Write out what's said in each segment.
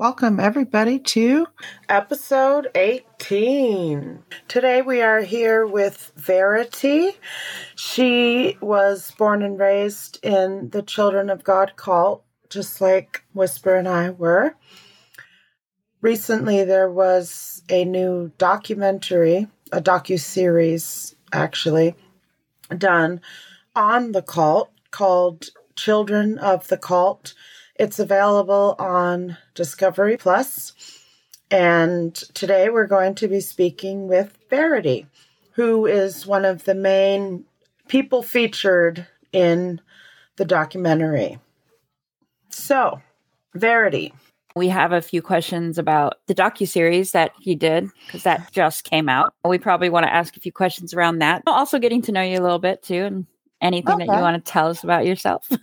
Welcome, everybody, to episode 18. Today we are here with Verity. She was born and raised in the Children of God cult, just like Whisper and I were. Recently, there was a new documentary, a docu-series actually, done on the cult called Children of the Cult it's available on Discovery Plus. And today we're going to be speaking with Verity, who is one of the main people featured in the documentary. So, Verity. We have a few questions about the docu series that you did because that just came out. We probably want to ask a few questions around that. Also, getting to know you a little bit too, and anything okay. that you want to tell us about yourself.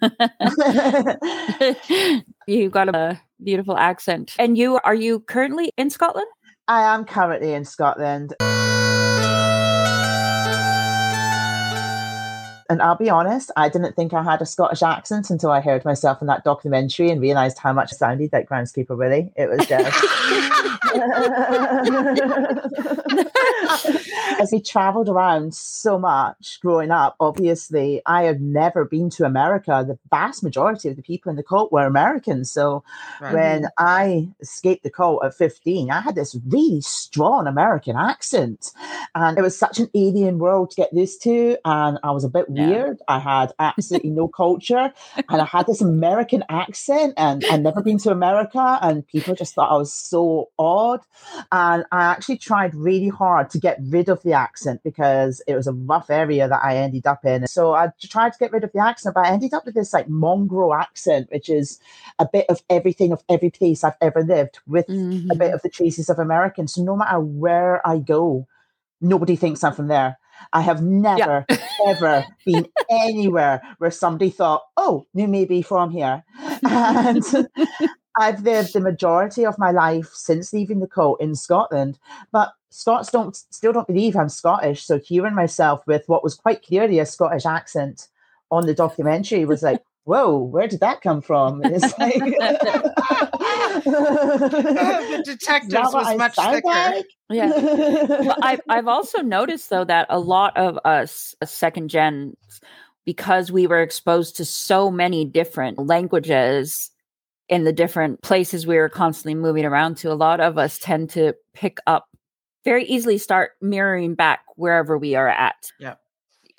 You've got a beautiful accent. And you are you currently in Scotland? I am currently in Scotland. And I'll be honest, I didn't think I had a Scottish accent until I heard myself in that documentary and realized how much I sounded like Groundskeeper Willie. It was just. As we traveled around so much growing up, obviously, I had never been to America. The vast majority of the people in the cult were Americans. So right. when I escaped the cult at 15, I had this really strong American accent. And it was such an alien world to get used to. And I was a bit yeah. weird. I had absolutely no culture. And I had this American accent. And I'd never been to America. And people just thought I was so odd. And I actually tried really hard to get rid of the accent because it was a rough area that I ended up in. So I tried to get rid of the accent, but I ended up with this like mongrel accent, which is a bit of everything of every place I've ever lived with mm-hmm. a bit of the traces of American. So no matter where I go, nobody thinks I'm from there. I have never, yeah. ever been anywhere where somebody thought, oh, you may be from here. And I've lived the majority of my life since leaving the cult in Scotland, but Scots don't still don't believe I'm Scottish. So hearing myself with what was quite clearly a Scottish accent on the documentary was like, whoa, where did that come from? It's like the detectives was much thicker. Like? Yeah. But I've I've also noticed though that a lot of us uh, second gens, because we were exposed to so many different languages in the different places we were constantly moving around to, a lot of us tend to pick up very easily start mirroring back wherever we are at. Yeah.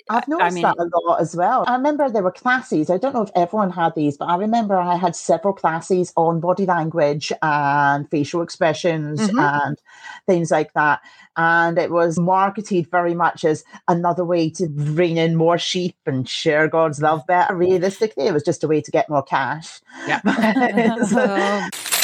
I've noticed I mean, that a lot as well. I remember there were classes. I don't know if everyone had these, but I remember I had several classes on body language and facial expressions mm-hmm. and things like that. And it was marketed very much as another way to bring in more sheep and share God's love better. Realistically, it was just a way to get more cash. Yeah.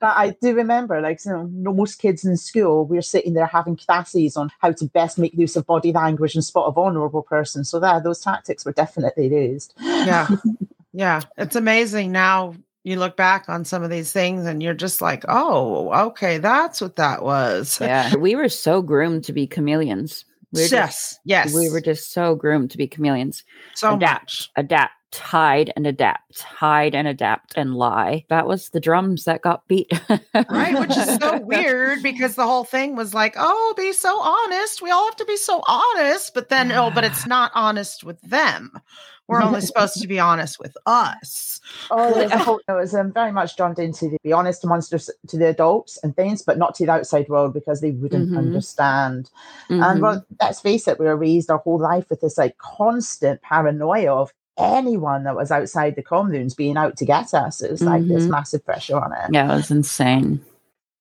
But I do remember, like, you know, most kids in school, we're sitting there having classes on how to best make use of body language and spot a vulnerable person. So that those tactics were definitely used. Yeah. yeah. It's amazing now you look back on some of these things and you're just like, oh, okay, that's what that was. Yeah. We were so groomed to be chameleons. We yes. Just, yes. We were just so groomed to be chameleons. So adapt, much. Adapt hide and adapt, hide and adapt and lie. That was the drums that got beat. right, which is so weird because the whole thing was like, oh, be so honest. We all have to be so honest. But then, oh, but it's not honest with them. We're only supposed to be honest with us. Oh, it was um, very much drummed into the be honest amongst us, to the adults and things, but not to the outside world because they wouldn't mm-hmm. understand. Mm-hmm. And well, let's face it, we were raised our whole life with this like constant paranoia of anyone that was outside the communes being out to get us. It was mm-hmm. like this mm-hmm. massive pressure on it. Yeah, it was insane.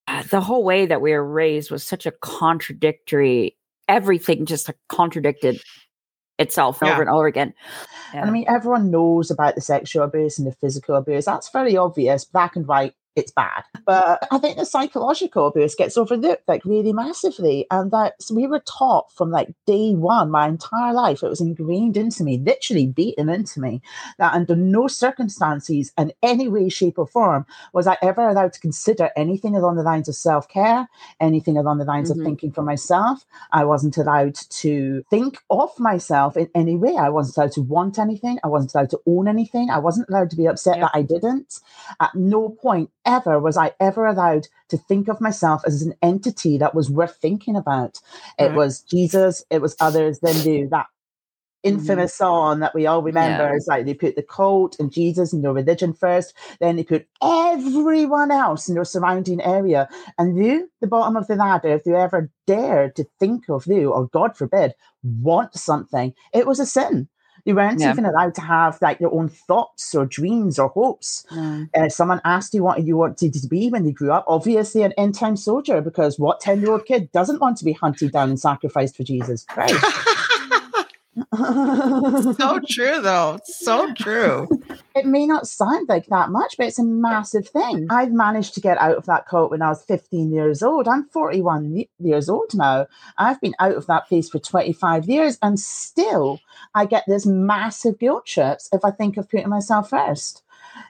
Uh, the whole way that we were raised was such a contradictory, everything just contradicted itself yeah. over and over again. Yeah. And I mean, everyone knows about the sexual abuse and the physical abuse. That's very obvious, black and white it's bad. But I think the psychological abuse gets overlooked like really massively. And that we were taught from like day one, my entire life, it was ingrained into me, literally beaten into me, that under no circumstances, in any way, shape, or form, was I ever allowed to consider anything along the lines of self care, anything along the lines mm-hmm. of thinking for myself. I wasn't allowed to think of myself in any way. I wasn't allowed to want anything. I wasn't allowed to own anything. I wasn't allowed to be upset that I didn't. At no point ever was I ever allowed to think of myself as an entity that was worth thinking about. It was Jesus, it was others, then you. That Mm-hmm. infamous mm-hmm. song that we all remember yeah. is like they put the cult and Jesus and your religion first, then they put everyone else in your surrounding area. And you, the bottom of the ladder, if you ever dared to think of you, or God forbid, want something, it was a sin. You weren't yeah. even allowed to have like your own thoughts or dreams or hopes. Uh, someone asked you what you wanted to be when you grew up. Obviously, an end time soldier, because what 10 year old kid doesn't want to be hunted down and sacrificed for Jesus Christ? so true, though. So true. It may not sound like that much, but it's a massive thing. I've managed to get out of that cult when I was 15 years old. I'm 41 years old now. I've been out of that place for 25 years, and still I get this massive guilt trips if I think of putting myself first.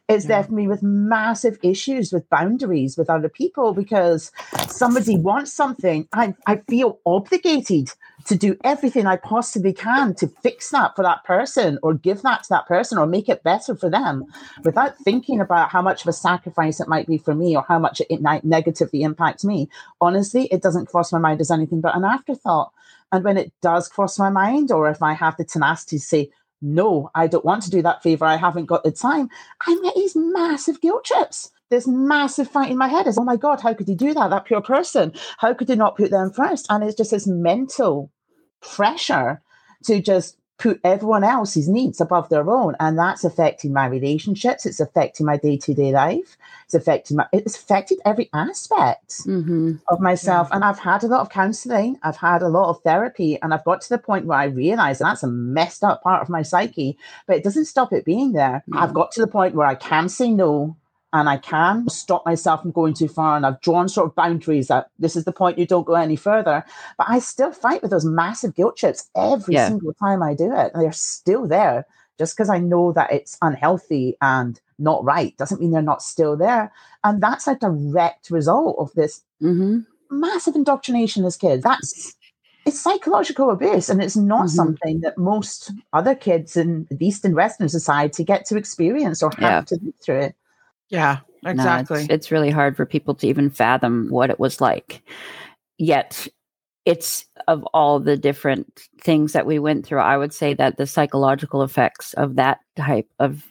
It's yeah. left me with massive issues with boundaries with other people because somebody wants something. I, I feel obligated to do everything I possibly can to fix that for that person or give that to that person or make it better for them without thinking about how much of a sacrifice it might be for me or how much it might negatively impact me. Honestly, it doesn't cross my mind as anything but an afterthought. And when it does cross my mind, or if I have the tenacity to say, no, I don't want to do that favor, I haven't got the time, I get these massive guilt trips this massive fight in my head is, oh my God, how could he do that? That pure person. How could he not put them first? And it's just this mental pressure to just put everyone else's needs above their own. And that's affecting my relationships. It's affecting my day to day life. It's affecting my, it's affected every aspect mm-hmm. of myself. Yeah. And I've had a lot of counseling. I've had a lot of therapy. And I've got to the point where I realize that's a messed up part of my psyche, but it doesn't stop it being there. Mm-hmm. I've got to the point where I can say no and I can stop myself from going too far. And I've drawn sort of boundaries that this is the point you don't go any further. But I still fight with those massive guilt trips every yeah. single time I do it. They're still there. Just because I know that it's unhealthy and not right doesn't mean they're not still there. And that's a direct result of this mm-hmm. massive indoctrination as kids. That's it's psychological abuse and it's not mm-hmm. something that most other kids in East and Western society get to experience or have yeah. to live through it. Yeah, exactly. No, it's, it's really hard for people to even fathom what it was like. Yet, it's of all the different things that we went through, I would say that the psychological effects of that type of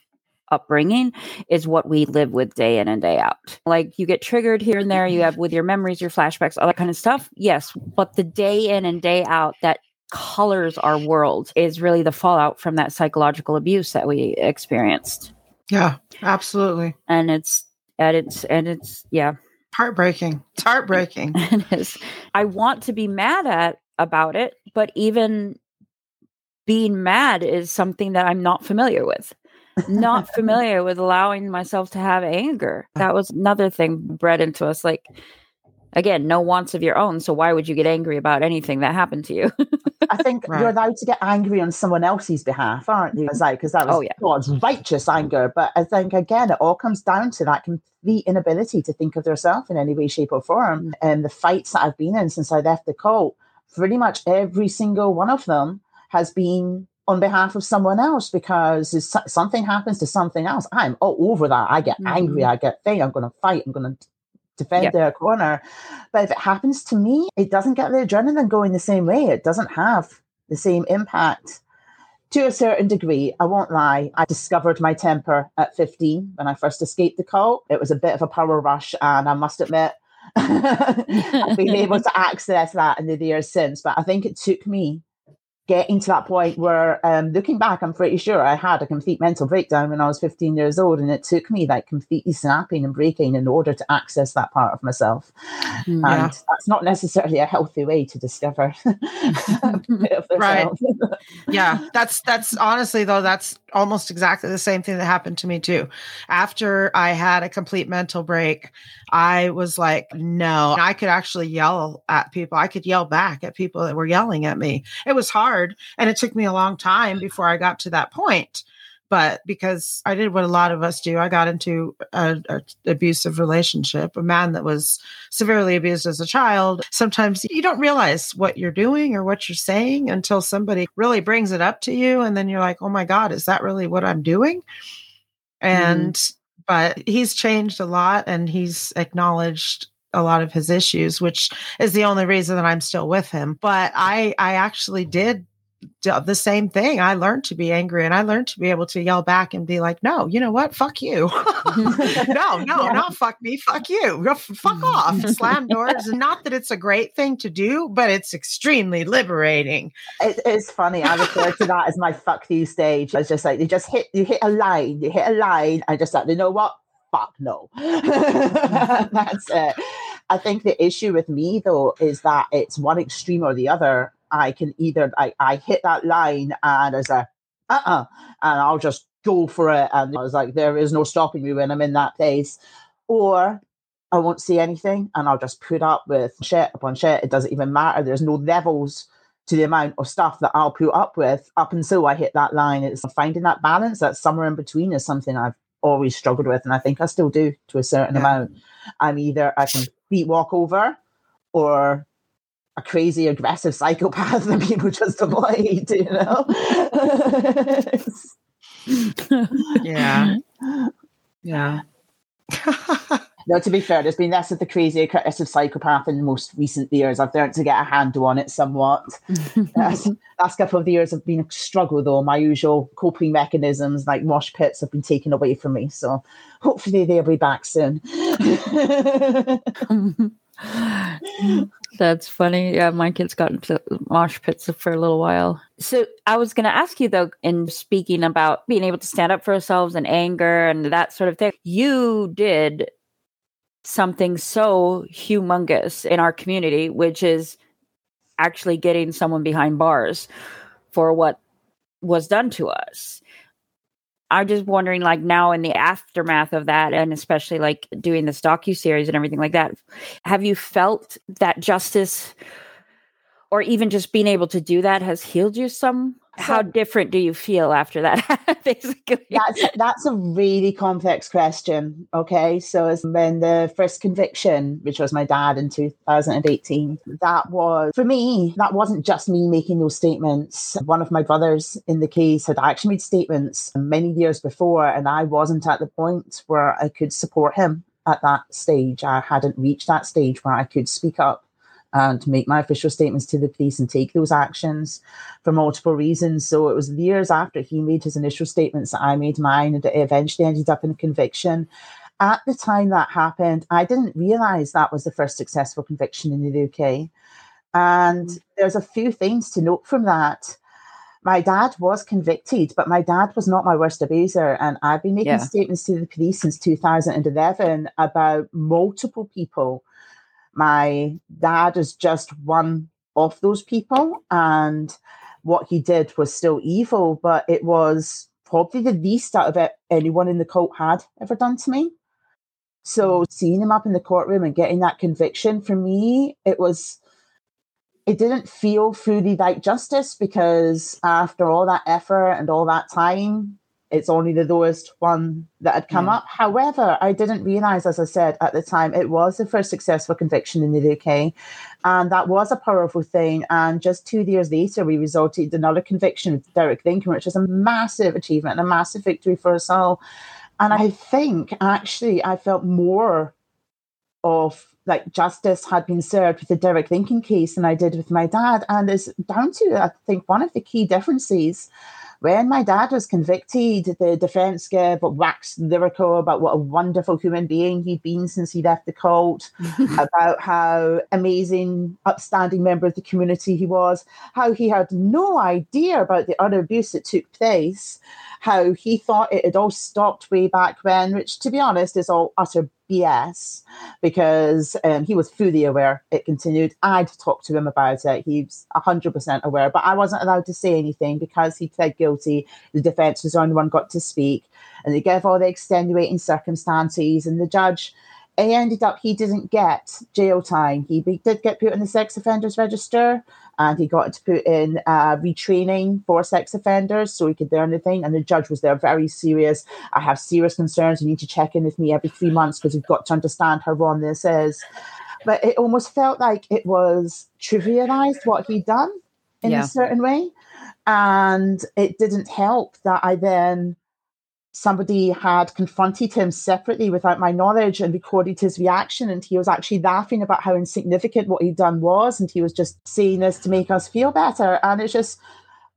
upbringing is what we live with day in and day out. Like you get triggered here and there, you have with your memories, your flashbacks, all that kind of stuff. Yes, but the day in and day out that colors our world is really the fallout from that psychological abuse that we experienced. Yeah, absolutely. And it's and it's and it's yeah. Heartbreaking. It's heartbreaking. it is. I want to be mad at about it, but even being mad is something that I'm not familiar with. not familiar with allowing myself to have anger. That was another thing bred into us. Like again, no wants of your own. So why would you get angry about anything that happened to you? I think right. you're allowed to get angry on someone else's behalf, aren't you? It's like because that was oh, yeah. God's righteous anger. But I think again, it all comes down to that complete inability to think of yourself in any way, shape, or form. Mm. And the fights that I've been in since I left the cult, pretty much every single one of them has been on behalf of someone else because something happens to something else, I'm all over that. I get mm-hmm. angry, I get thing, I'm going to fight, I'm going to defend yep. their corner. But if it happens to me, it doesn't get the adrenaline going the same way. It doesn't have the same impact. To a certain degree, I won't lie, I discovered my temper at 15 when I first escaped the cult. It was a bit of a power rush, and I must admit, I've been able to access that in the years since. But I think it took me getting to that point where, um, looking back, I'm pretty sure I had a complete mental breakdown when I was 15 years old, and it took me like completely snapping and breaking in order to access that part of myself. Hmm. Yeah. And that's not necessarily a healthy way to discover. right. yeah, that's that's honestly though that's almost exactly the same thing that happened to me too. After I had a complete mental break, I was like, no, I could actually yell at people. I could yell back at people that were yelling at me. It was hard. And it took me a long time before I got to that point. But because I did what a lot of us do, I got into an abusive relationship, a man that was severely abused as a child. Sometimes you don't realize what you're doing or what you're saying until somebody really brings it up to you. And then you're like, oh my God, is that really what I'm doing? And mm-hmm but he's changed a lot and he's acknowledged a lot of his issues, which is the only reason that I'm still with him. But I, I actually did the same thing. I learned to be angry and I learned to be able to yell back and be like, no, you know what? Fuck you. no, no, yeah. not fuck me. Fuck you. Fuck off. Slam doors. And not that it's a great thing to do, but it's extremely liberating. It, it's funny. I refer to that as my fuck you stage. It's just like you just hit, you hit a line, you hit a line I just like, you know what? Fuck no. That's it. I think the issue with me though is that it's one extreme or the other I can either I, I hit that line and as a uh-uh and I'll just go for it and I was like there is no stopping me when I'm in that place. Or I won't see anything and I'll just put up with shit upon shit. It doesn't even matter. There's no levels to the amount of stuff that I'll put up with up until I hit that line. It's finding that balance that somewhere in between is something I've always struggled with and I think I still do to a certain yeah. amount. I'm either I can beat walk over or a crazy aggressive psychopath that people just avoid, you know? yeah. Yeah. no, to be fair, there's been less of the crazy aggressive psychopath in the most recent years. I've learned to get a handle on it somewhat. last, last couple of years have been a struggle, though. My usual coping mechanisms, like mosh pits, have been taken away from me. So hopefully they'll be back soon. Mm. That's funny. Yeah, my kids got into mosh pits for a little while. So I was going to ask you though, in speaking about being able to stand up for ourselves and anger and that sort of thing, you did something so humongous in our community, which is actually getting someone behind bars for what was done to us. I'm just wondering, like now in the aftermath of that, and especially like doing this docu series and everything like that, have you felt that justice, or even just being able to do that, has healed you some how different do you feel after that basically? That's that's a really complex question okay? So when the first conviction which was my dad in 2018 that was for me that wasn't just me making those statements. One of my brothers in the case had actually made statements many years before and i wasn't at the point where i could support him at that stage. I hadn't reached that stage where i could speak up and to make my official statements to the police and take those actions for multiple reasons. So it was years after he made his initial statements that I made mine, and it eventually ended up in a conviction. At the time that happened, I didn't realize that was the first successful conviction in the UK. And mm. there's a few things to note from that. My dad was convicted, but my dad was not my worst abuser. And I've been making yeah. statements to the police since 2011 about multiple people my dad is just one of those people, and what he did was still evil, but it was probably the least out of it anyone in the cult had ever done to me. So mm. seeing him up in the courtroom and getting that conviction for me, it was it didn't feel fully like justice because after all that effort and all that time, it's only the lowest one that had come up. However, I didn't realize, as I said at the time, it was the first successful conviction in the UK. And that was a powerful thing. And just two years later, we resulted in another conviction with Derek Lincoln, which was a massive achievement and a massive victory for us all. And I think actually I felt more of like justice had been served with the Derek Lincoln case than I did with my dad. And it's down to, I think, one of the key differences when my dad was convicted, the defense gave waxed lyrical about what a wonderful human being he'd been since he left the cult, about how amazing, upstanding member of the community he was, how he had no idea about the other abuse that took place, how he thought it had all stopped way back when, which, to be honest, is all utter BS because um, he was fully aware it continued. I'd talked to him about it. He's 100% aware, but I wasn't allowed to say anything because he pled guilty. The defense was the only one got to speak, and they gave all the extenuating circumstances, and the judge he ended up he didn't get jail time. He did get put in the sex offenders register, and he got to put in uh, retraining for sex offenders so he could learn the thing. And the judge was there very serious. I have serious concerns. You need to check in with me every three months because you've got to understand how wrong this is. But it almost felt like it was trivialized what he'd done in yeah. a certain way. And it didn't help that I then somebody had confronted him separately without my knowledge and recorded his reaction. And he was actually laughing about how insignificant what he'd done was. And he was just saying this to make us feel better. And it's just,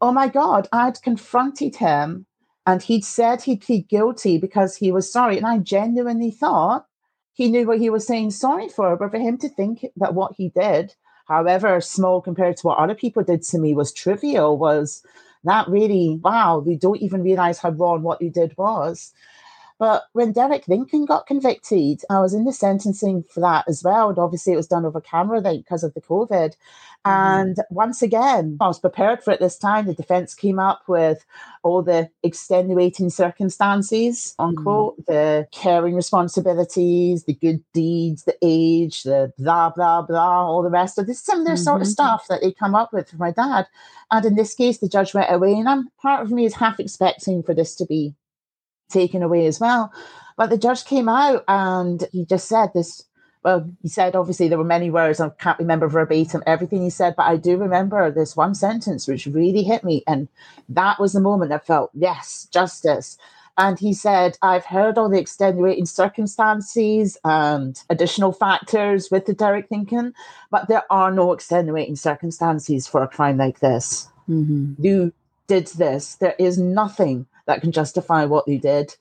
oh my God, I'd confronted him and he'd said he'd plead guilty because he was sorry. And I genuinely thought he knew what he was saying sorry for. But for him to think that what he did, however small compared to what other people did to me, was trivial was that really, wow, they don't even realize how wrong what you did was. But when Derek Lincoln got convicted, I was in the sentencing for that as well. And obviously, it was done over camera then because of the COVID. Mm-hmm. And once again, I was prepared for it this time. The defense came up with all the extenuating circumstances, unquote, mm. the caring responsibilities, the good deeds, the age, the blah, blah, blah, all the rest of this similar mm-hmm. sort of mm-hmm. stuff that they come up with for my dad. And in this case, the judge went away. And I'm part of me is half expecting for this to be taken away as well. But the judge came out and he just said this. Well, he said obviously there were many words. I can't remember verbatim everything he said, but I do remember this one sentence which really hit me. And that was the moment I felt, yes, justice. And he said, I've heard all the extenuating circumstances and additional factors with the Derek Lincoln, but there are no extenuating circumstances for a crime like this. Mm-hmm. You did this. There is nothing that can justify what they did.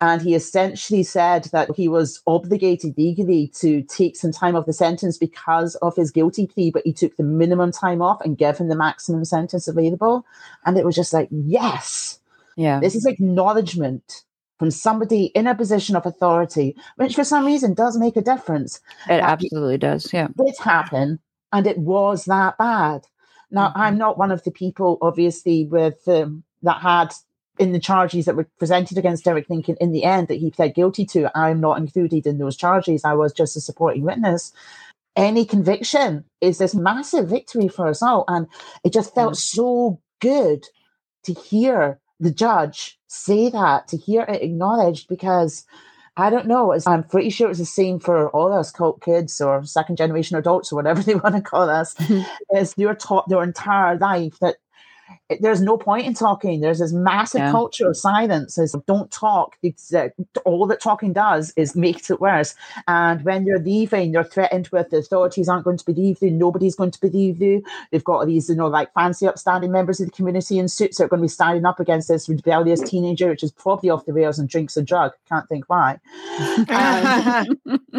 And he essentially said that he was obligated legally to take some time off the sentence because of his guilty plea, but he took the minimum time off and gave him the maximum sentence available. And it was just like, yes, yeah, this is acknowledgement from somebody in a position of authority, which for some reason does make a difference. It absolutely does. Yeah. It happened and it was that bad. Now, mm-hmm. I'm not one of the people, obviously, with um, that had in the charges that were presented against Derek Lincoln in the end that he pled guilty to, I'm not included in those charges. I was just a supporting witness. Any conviction is this massive victory for us all. And it just felt mm. so good to hear the judge say that, to hear it acknowledged, because I don't know, I'm pretty sure it's the same for all us cult kids or second generation adults or whatever they want to call us, mm-hmm. is you're taught their entire life that there's no point in talking. There's this massive yeah. culture of silence. Is don't talk. It's, uh, all that talking does is makes it worse. And when you're leaving, you're threatened with the authorities aren't going to believe you. Nobody's going to believe you. They've got these, you know, like fancy upstanding members of the community in suits that are going to be standing up against this rebellious teenager, which is probably off the rails and drinks a drug. Can't think why. and,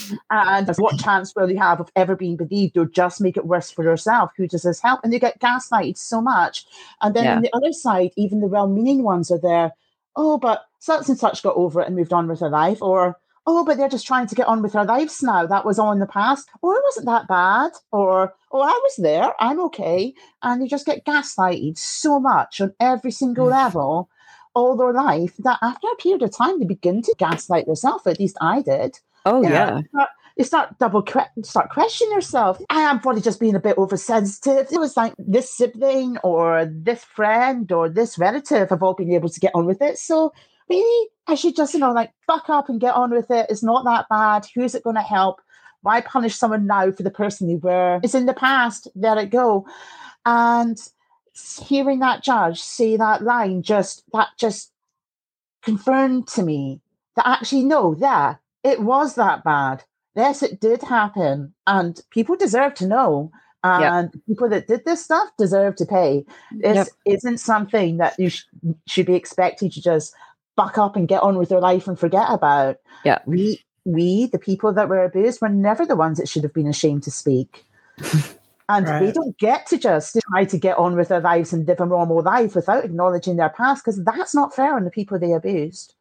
and what chance will you have of ever being believed or just make it worse for yourself? Who does this help? And you get gaslighted so much. And then yeah. on the other side, even the well meaning ones are there. Oh, but such and such got over it and moved on with their life. Or, oh, but they're just trying to get on with their lives now. That was all in the past. Or it wasn't that bad. Or, oh, I was there. I'm okay. And you just get gaslighted so much on every single mm. level all their life that after a period of time they begin to gaslight themselves. At least I did. Oh, yeah you start double start questioning yourself. I am probably just being a bit oversensitive. It was like this sibling or this friend or this relative have all been able to get on with it. So really, I should just you know like fuck up and get on with it. It's not that bad. Who's it going to help? Why punish someone now for the person you were? It's in the past. Let it go. And hearing that judge say that line just that just confirmed to me that actually no, yeah, it was that bad yes, it did happen, and people deserve to know. And yep. people that did this stuff deserve to pay. This yep. isn't something that you sh- should be expected to just buck up and get on with their life and forget about. Yeah, we we the people that were abused were never the ones that should have been ashamed to speak. And right. they don't get to just try to get on with their lives and live a normal life without acknowledging their past because that's not fair on the people they abused.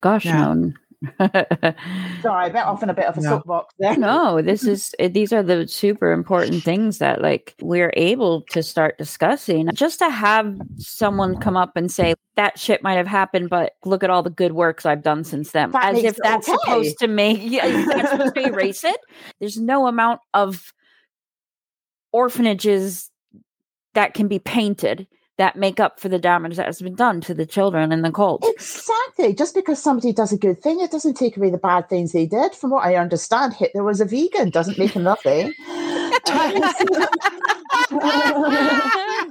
Gosh, yeah. no. Sorry, I went off in a bit of a no. soapbox there. No, this is eh, these are the super important things that like we're able to start discussing. Just to have someone come up and say that shit might have happened, but look at all the good works I've done since then, that as if that's okay. supposed to make yeah, that's supposed to erase it. There's no amount of orphanages that can be painted that make up for the damage that has been done to the children in the cult. Exactly. Just because somebody does a good thing, it doesn't take away the bad things they did. From what I understand, Hitler was a vegan, doesn't make him nothing.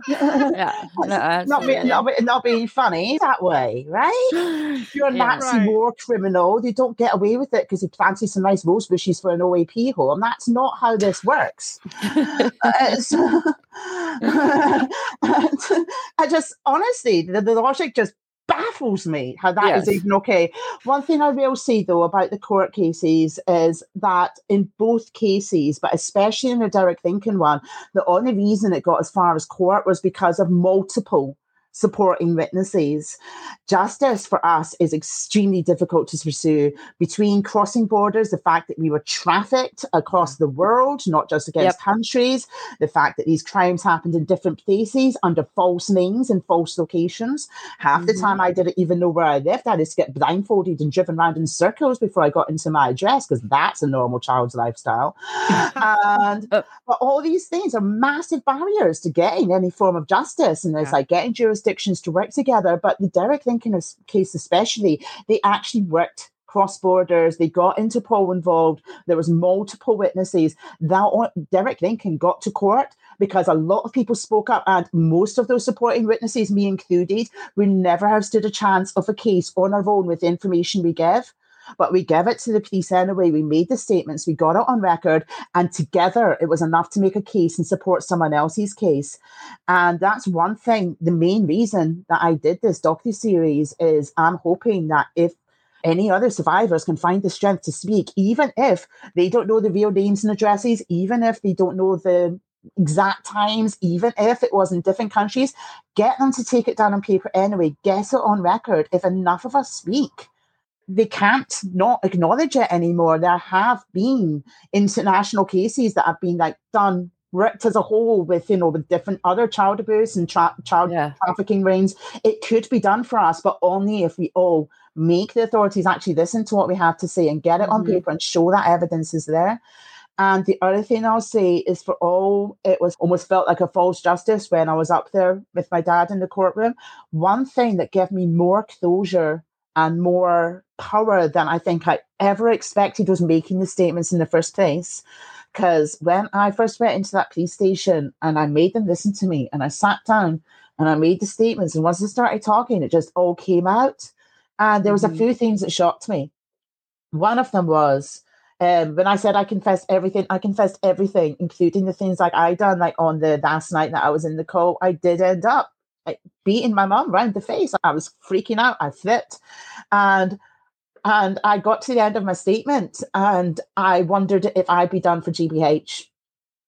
yeah, no, not, be, not, be, not being funny that way, right? If you're a yeah, Nazi right. war criminal, you don't get away with it because you planted some nice rose bushes for an OAP home. That's not how this works. uh, so, I just honestly, the, the logic just baffles me how that yes. is even okay. One thing I will say though about the court cases is that in both cases, but especially in the Derek Lincoln one, the only reason it got as far as court was because of multiple supporting witnesses. Justice for us is extremely difficult to pursue between crossing borders, the fact that we were trafficked across the world, not just against yep. countries, the fact that these crimes happened in different places under false names and false locations. Half mm-hmm. the time I didn't even know where I lived. I had to get blindfolded and driven around in circles before I got into my address because that's a normal child's lifestyle. and uh. but all these things are massive barriers to getting any form of justice. And it's yeah. like getting jurisdiction jurisdictions to work together. But the Derek Lincoln case, especially, they actually worked cross borders. They got Interpol involved. There was multiple witnesses. That Derek Lincoln got to court because a lot of people spoke up, and most of those supporting witnesses, me included, would never have stood a chance of a case on our own with the information we give. But we gave it to the police anyway. We made the statements, we got it on record, and together it was enough to make a case and support someone else's case. And that's one thing. The main reason that I did this docu series is I'm hoping that if any other survivors can find the strength to speak, even if they don't know the real names and addresses, even if they don't know the exact times, even if it was in different countries, get them to take it down on paper anyway, get it on record. If enough of us speak, they can't not acknowledge it anymore. There have been international cases that have been like done worked as a whole with you know with different other child abuse and tra- child yeah. trafficking rings. It could be done for us, but only if we all make the authorities actually listen to what we have to say and get it mm-hmm. on paper and show that evidence is there. And the other thing I'll say is for all, it was almost felt like a false justice when I was up there with my dad in the courtroom. One thing that gave me more closure and more power than I think I ever expected was making the statements in the first place. Because when I first went into that police station and I made them listen to me and I sat down and I made the statements, and once I started talking, it just all came out. And there was mm-hmm. a few things that shocked me. One of them was um, when I said I confessed everything, I confessed everything, including the things like I done, like on the last night that I was in the call, I did end up like, beating my mom round the face. I was freaking out. I flipped, and and I got to the end of my statement, and I wondered if I'd be done for GBH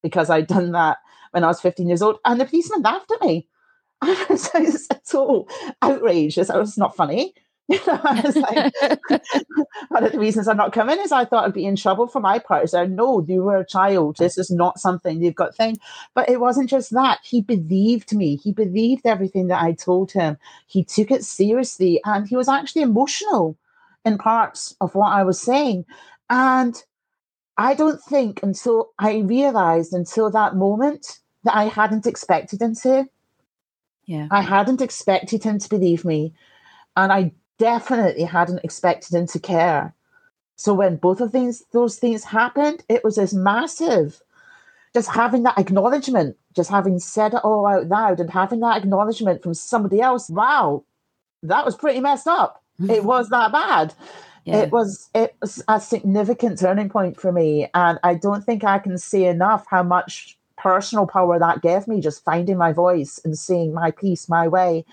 because I'd done that when I was 15 years old, and the policeman laughed at me. I was so outraged. It was not funny. You know, I was like, one of the reasons I'm not coming is I thought I'd be in trouble for my part. So no, you were a child. This is not something you've got thing. But it wasn't just that. He believed me. He believed everything that I told him. He took it seriously, and he was actually emotional in parts of what I was saying. And I don't think until I realized until that moment that I hadn't expected him to. Yeah. I hadn't expected him to believe me. And I definitely hadn't expected him to care. So when both of these those things happened, it was as massive. Just having that acknowledgement, just having said it all out loud and having that acknowledgement from somebody else, wow, that was pretty messed up. it was that bad. Yeah. It was it was a significant turning point for me. And I don't think I can say enough how much personal power that gave me, just finding my voice and saying my piece my way.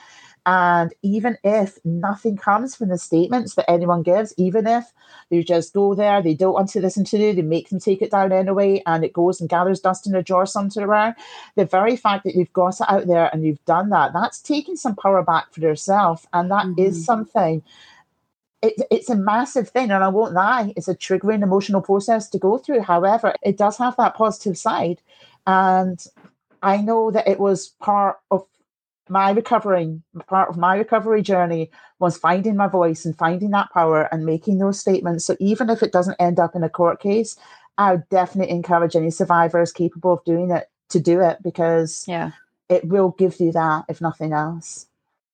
And even if nothing comes from the statements that anyone gives, even if they just go there, they don't want to listen to you, they make them take it down anyway, and it goes and gathers dust in a jar somewhere, the very fact that you've got it out there and you've done that, that's taking some power back for yourself. And that mm-hmm. is something. It, it's a massive thing, and I won't lie, it's a triggering emotional process to go through. However, it does have that positive side. And I know that it was part of my recovering part of my recovery journey was finding my voice and finding that power and making those statements. So even if it doesn't end up in a court case, I would definitely encourage any survivors capable of doing it to do it because yeah, it will give you that if nothing else.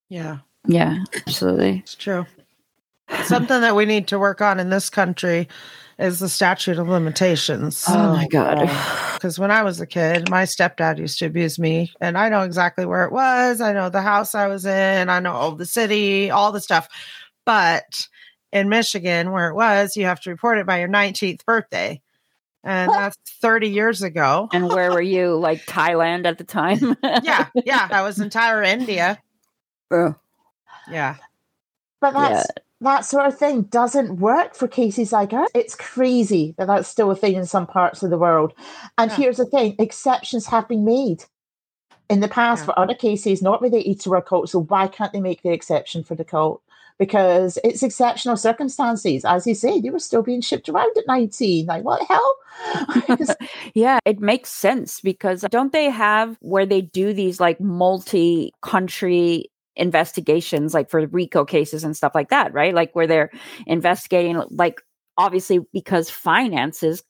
Yeah. Yeah, absolutely. It's true. Something that we need to work on in this country is the statute of limitations. Oh my god. Um, because when I was a kid, my stepdad used to abuse me, and I know exactly where it was. I know the house I was in. I know the city, all the stuff. But in Michigan, where it was, you have to report it by your 19th birthday. And that's 30 years ago. And where were you? Like Thailand at the time? yeah. Yeah. I was in entire India. Oh. Yeah. But that's yeah. That sort of thing doesn't work for cases like ours. It's crazy that that's still a thing in some parts of the world. And yeah. here's the thing exceptions have been made in the past yeah. for other cases not related to our cult. So why can't they make the exception for the cult? because it's exceptional circumstances. As you say, they were still being shipped around at 19. Like, what the hell? yeah, it makes sense because don't they have where they do these like multi country investigations, like for RICO cases and stuff like that, right? Like where they're investigating, like obviously because finances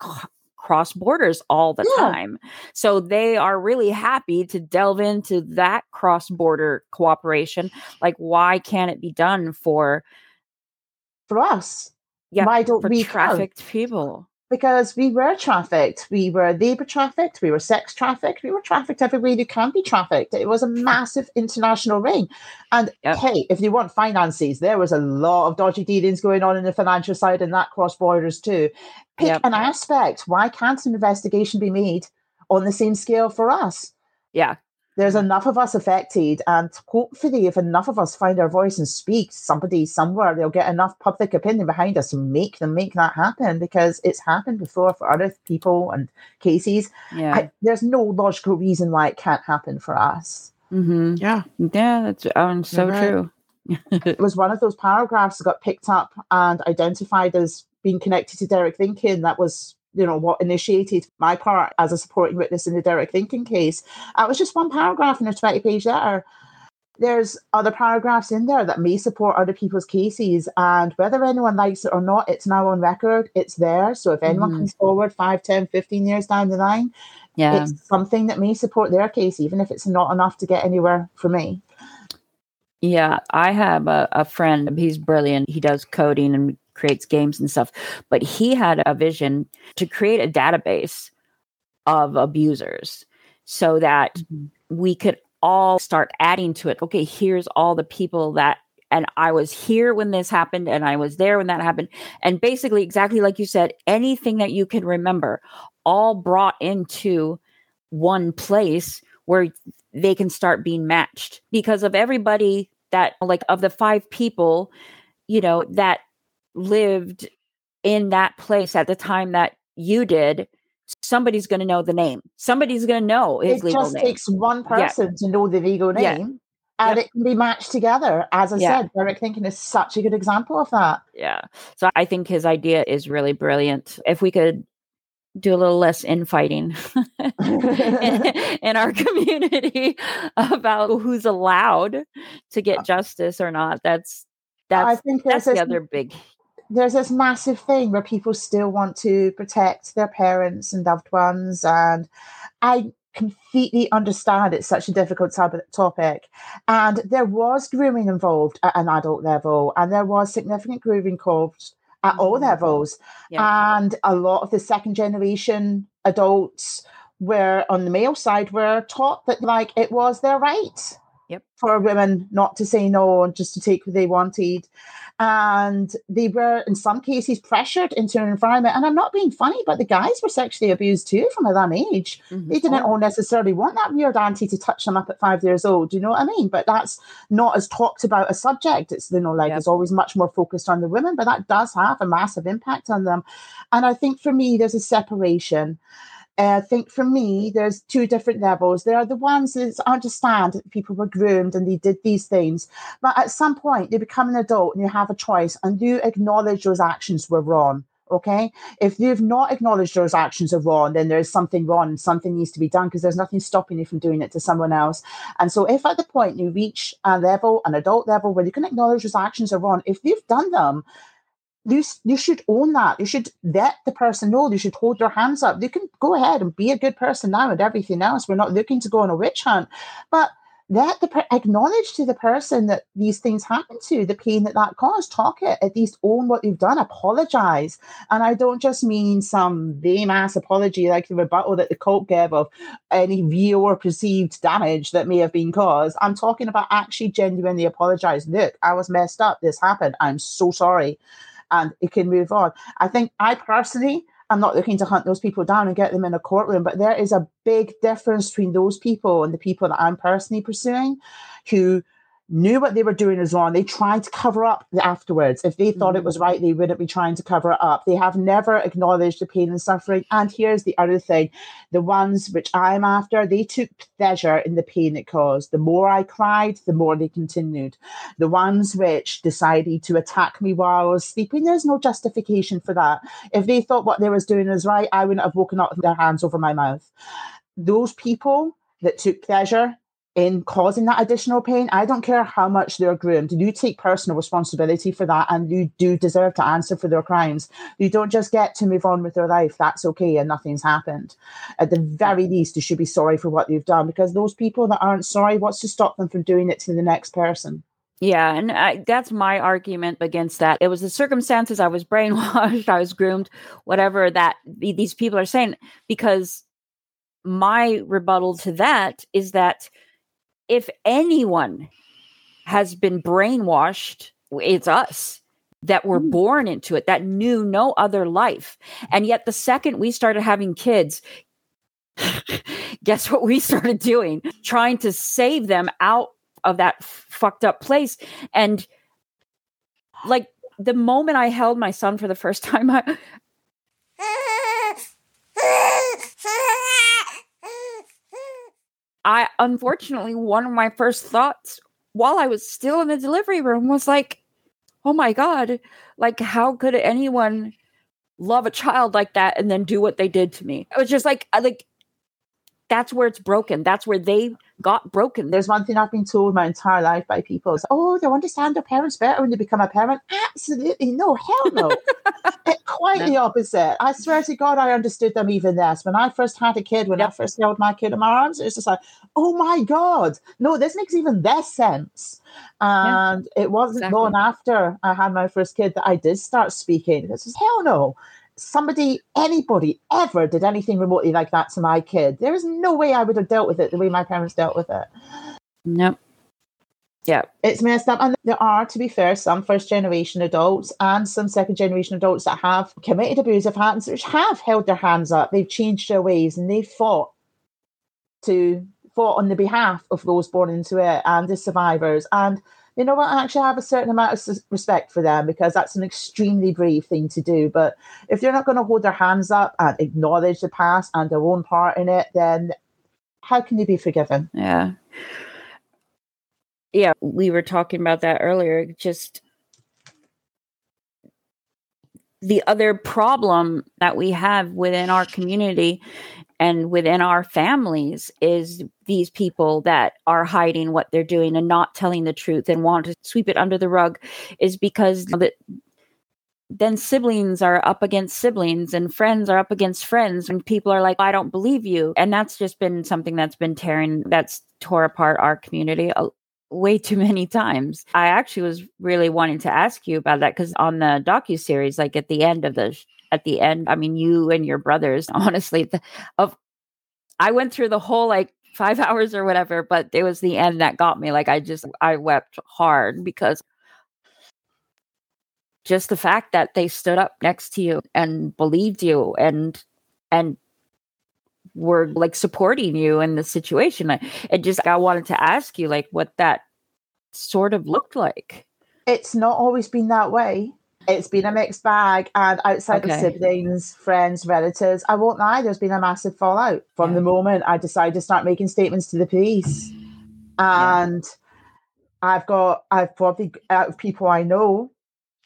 cross borders all the yeah. time. So they are really happy to delve into that cross border cooperation. Like, why can't it be done for for us? Yeah, why don't we trafficked people? Because we were trafficked. We were labor trafficked. We were sex trafficked. We were trafficked every way you can be trafficked. It was a massive international ring. And yep. hey, if you want finances, there was a lot of dodgy dealings going on in the financial side and that cross borders too. Pick yep. an aspect. Why can't an investigation be made on the same scale for us? Yeah, there's enough of us affected, and hopefully, if enough of us find our voice and speak, somebody somewhere they'll get enough public opinion behind us to make them make that happen because it's happened before for other people and cases. Yeah. I, there's no logical reason why it can't happen for us. Mm-hmm. Yeah, yeah, that's um, so right. true. it was one of those paragraphs that got picked up and identified as being connected to Derek Lincoln. That was you know what initiated my part as a supporting witness in the Derek Lincoln case. It was just one paragraph in a 20 page letter. There's other paragraphs in there that may support other people's cases, and whether anyone likes it or not, it's now on record. It's there. So if anyone mm-hmm. comes forward 5, 10, 15 years down the line, yeah. it's something that may support their case, even if it's not enough to get anywhere for me. Yeah, I have a, a friend. He's brilliant. He does coding and creates games and stuff. But he had a vision to create a database of abusers so that mm-hmm. we could all start adding to it. Okay, here's all the people that and I was here when this happened and I was there when that happened. And basically exactly like you said, anything that you can remember all brought into one place where they can start being matched because of everybody that like of the five people, you know, that lived in that place at the time that you did, somebody's going to know the name. Somebody's going to know his it legal name. It just takes one person yeah. to know the legal name. Yeah. And yep. it can be matched together. As I yeah. said, Derek Lincoln is such a good example of that. Yeah. So I think his idea is really brilliant. If we could do a little less infighting in, in, our community about who's allowed to get uh justice or not. That's that's I think that's the other big there's this massive thing where people still want to protect their parents and loved ones and i completely understand it's such a difficult topic and there was grooming involved at an adult level and there was significant grooming involved at all mm-hmm. levels yeah. and a lot of the second generation adults were on the male side were taught that like it was their right yep. for women not to say no and just to take what they wanted and they were in some cases pressured into an environment. And i'm not being funny but the guys were sexually abused too from a young age. Mm-hmm. they didn't all necessarily want that weird auntie to touch them up at five years old. Do you know what i mean? But that's not as talked about a subject. It's you know like yep. it's always much more focused on the women but that does have a massive impact on them. And i think for me there's a separation uh, I think for me, there's two different levels. There are the ones that understand that people were groomed and they did these things, but at some point you become an adult and you have a choice and you acknowledge those actions were wrong. Okay. If you've not acknowledged those actions are wrong, then there's something wrong something needs to be done because there's nothing stopping you from doing it to someone else. And so, if at the point you reach a level, an adult level, where you can acknowledge those actions are wrong, if you've done them, you, you should own that. You should let the person know. You should hold their hands up. You can go ahead and be a good person now and everything else. We're not looking to go on a witch hunt. But let the acknowledge to the person that these things happen to the pain that that caused talk it at least own what you've done apologize and i don't just mean some lame ass apology like the rebuttal that the cult gave of any real or perceived damage that may have been caused i'm talking about actually genuinely apologize look i was messed up this happened i'm so sorry and it can move on. I think i personally I'm not looking to hunt those people down and get them in a courtroom, but there is a big difference between those people and the people that I'm personally pursuing who knew what they were doing was wrong. They tried to cover up afterwards. If they thought it was mm. right, they wouldn't be trying to cover it up. They have never acknowledged the pain and suffering. And here's the other thing the ones which I'm after, they took pleasure in the pain it caused. The more I cried, the more they continued. The ones which decided to attack me while I was sleeping, there's no justification for that. If they thought what they was doing was right, I wouldn't have woken up with their hands over my mouth. Those people that took pleasure in causing that additional pain. I don't care how much they're groomed. You take personal responsibility for that and you do deserve to answer for their crimes. You don't just get to move on with their life. That's okay and nothing's happened. At the very least, you should be sorry for what you've done because those people that aren't sorry, what's to stop them from doing it to the next person? Yeah, and I, that's my argument against that. It was the circumstances. I was brainwashed. I was groomed. Whatever that these people are saying, because my rebuttal to that is that if anyone has been brainwashed, it's us that were mm. born into it, that knew no other life. And yet, the second we started having kids, guess what we started doing? Trying to save them out of that fucked up place. And like the moment I held my son for the first time, I, I unfortunately one of my first thoughts while I was still in the delivery room was like, "Oh my god, like how could anyone love a child like that and then do what they did to me?" It was just like like that's where it's broken. That's where they got broken. There's one thing I've been told my entire life by people is, oh, they understand their parents better when they become a parent. Absolutely no, hell no. it's eh, quite no. the opposite. I swear to God, I understood them even less. When I first had a kid, when yep. I first held my kid in my arms, it was just like, oh my God, no, this makes even less sense. And yeah, it wasn't exactly. long after I had my first kid that I did start speaking. This is hell no somebody, anybody ever did anything remotely like that to my kid, there is no way I would have dealt with it the way my parents dealt with it. Nope. Yeah. It's messed up. And there are, to be fair, some first generation adults and some second generation adults that have committed abusive acts, which have held their hands up. They've changed their ways and they've fought to fought on the behalf of those born into it and the survivors. And you know what, I actually have a certain amount of respect for them because that's an extremely brave thing to do. But if they're not going to hold their hands up and acknowledge the past and their own part in it, then how can they be forgiven? Yeah. Yeah, we were talking about that earlier. Just the other problem that we have within our community and within our families is these people that are hiding what they're doing and not telling the truth and want to sweep it under the rug is because the, then siblings are up against siblings and friends are up against friends and people are like i don't believe you and that's just been something that's been tearing that's tore apart our community way too many times. I actually was really wanting to ask you about that because on the docu series like at the end of the at the end i mean you and your brothers honestly the, of i went through the whole like five hours or whatever but it was the end that got me. Like i just i wept hard because just the fact that they stood up next to you and believed you and and were like supporting you in the situation it just i wanted to ask you like what that sort of looked like it's not always been that way it's been a mixed bag, and outside okay. of siblings, friends, relatives, I won't lie, there's been a massive fallout from yeah. the moment I decided to start making statements to the police. And yeah. I've got, I've probably, out of people I know,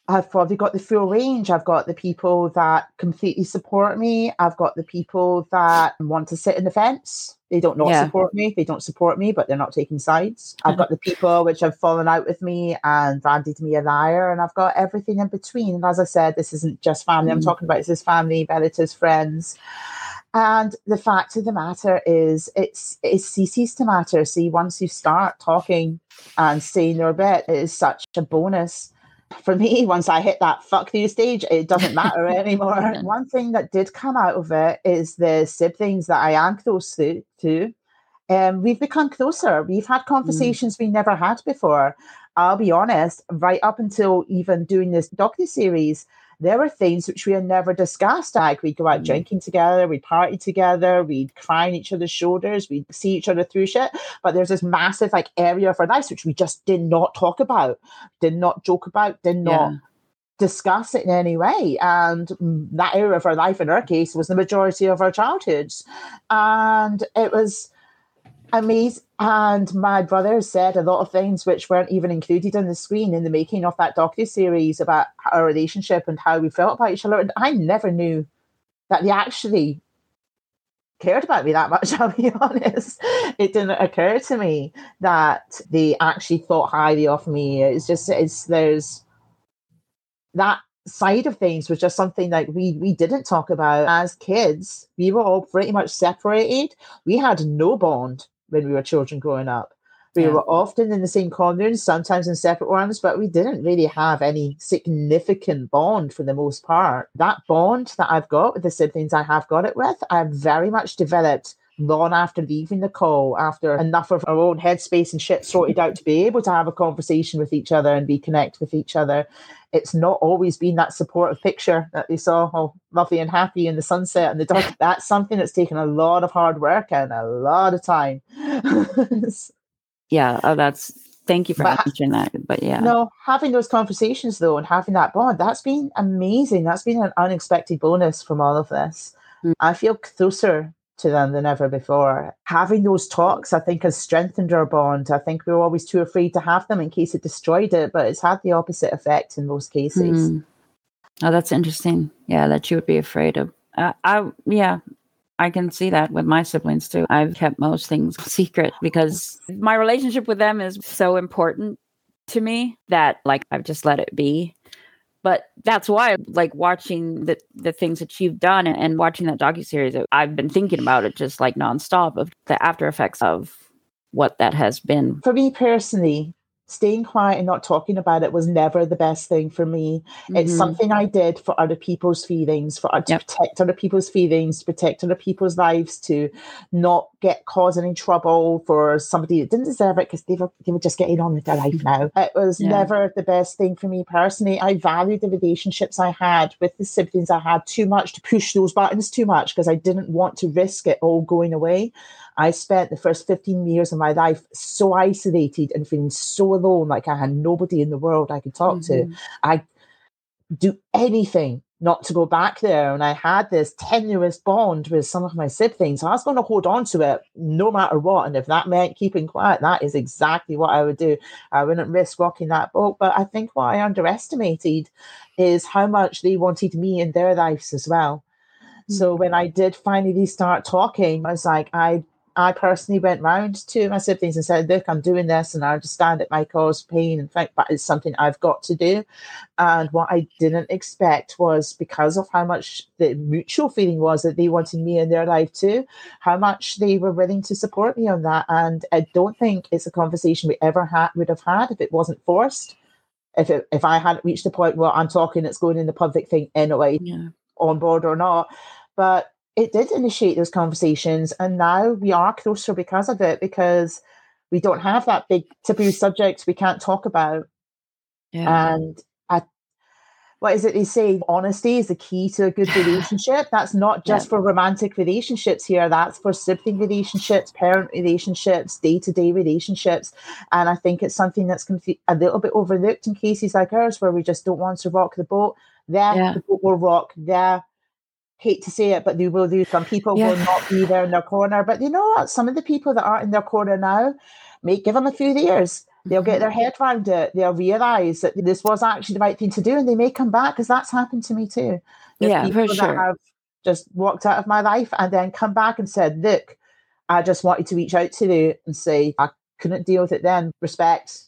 I've probably got the full range. I've got the people that completely support me. I've got the people that want to sit in the fence. They don't not yeah. support me. They don't support me, but they're not taking sides. I've got the people which have fallen out with me and branded me a liar, and I've got everything in between. And as I said, this isn't just family. Mm. I'm talking about this is family, relatives, friends. And the fact of the matter is, it's it ceases to matter. See, once you start talking and saying your bit, it is such a bonus. For me, once I hit that fuck you stage, it doesn't matter anymore. One thing that did come out of it is the siblings that I am close to. to um, we've become closer. We've had mm. conversations mm. we never had before. I'll be honest, right up until even doing this docu series, there were things which we had never discussed. Like we'd go out mm. drinking together, we'd party together, we'd cry on each other's shoulders, we'd see each other through shit. But there's this massive like area of our lives which we just did not talk about, did not joke about, did not yeah. discuss it in any way. And that area of our life, in our case, was the majority of our childhoods. And it was amazing. And my brother said a lot of things which weren't even included on the screen in the making of that docu series about our relationship and how we felt about each other. And I never knew that they actually cared about me that much. I'll be honest. It didn't occur to me that they actually thought highly of me. It's just it's there's that side of things was just something that we we didn't talk about as kids. We were all pretty much separated. We had no bond when we were children growing up. We yeah. were often in the same corners, sometimes in separate ones, but we didn't really have any significant bond for the most part. That bond that I've got with the siblings I have got it with, I've very much developed long after leaving the call, after enough of our own headspace and shit sorted out to be able to have a conversation with each other and be connected with each other. It's not always been that supportive picture that they saw, all lovely and happy in the sunset and the dark. That's something that's taken a lot of hard work and a lot of time. yeah, oh, that's thank you for but, mentioning that. But yeah. No, having those conversations though and having that bond, that's been amazing. That's been an unexpected bonus from all of this. Mm. I feel closer to them than ever before. Having those talks, I think, has strengthened our bond. I think we were always too afraid to have them in case it destroyed it, but it's had the opposite effect in most cases. Mm. Oh, that's interesting. Yeah, that you would be afraid of. Uh, I yeah, I can see that with my siblings too. I've kept most things secret because my relationship with them is so important to me that like I've just let it be but that's why like watching the the things that you've done and watching that docu series i've been thinking about it just like nonstop of the after effects of what that has been. For me personally staying quiet and not talking about it was never the best thing for me. Mm-hmm. It's something I did for other people's feelings, for uh, to yep. protect other people's feelings, to protect other people's lives, to not get cause any trouble for somebody that didn't deserve it because they were they were just getting on with their life now. It was yeah. never the best thing for me personally. I valued the relationships I had with the siblings I had too much to push those buttons too much because I didn't want to risk it all going away. I spent the first 15 years of my life so isolated and feeling so alone, like I had nobody in the world I could talk mm-hmm. to. I do anything not to go back there. And I had this tenuous bond with some of my siblings. So I was going to hold on to it no matter what. And if that meant keeping quiet, that is exactly what I would do. I wouldn't risk rocking that boat. But I think what I underestimated is how much they wanted me in their lives as well. Mm-hmm. So when I did finally start talking, I was like, I I personally went round to my siblings and said, Look, I'm doing this and I understand it might cause pain and think, but it's something I've got to do. And what I didn't expect was because of how much the mutual feeling was that they wanted me in their life too, how much they were willing to support me on that. And I don't think it's a conversation we ever had would have had if it wasn't forced. If it, if I hadn't reached the point where I'm talking, it's going in the public thing anyway, yeah. on board or not. But it did initiate those conversations and now we are closer because of it because we don't have that big taboo subject we can't talk about yeah. and I, what is it they say honesty is the key to a good relationship that's not just yeah. for romantic relationships here that's for sibling relationships parent relationships day-to-day relationships and i think it's something that's a little bit overlooked in cases like ours where we just don't want to rock the boat there yeah. the boat will rock there hate to say it, but they will do. Some people yeah. will not be there in their corner. But you know what? Some of the people that aren't in their corner now, may give them a few years. They'll get their mm-hmm. head around it. They'll realize that this was actually the right thing to do, and they may come back because that's happened to me too. There's yeah, people for sure. that have just walked out of my life and then come back and said, "Look, I just wanted to reach out to you and say I couldn't deal with it then. Respect,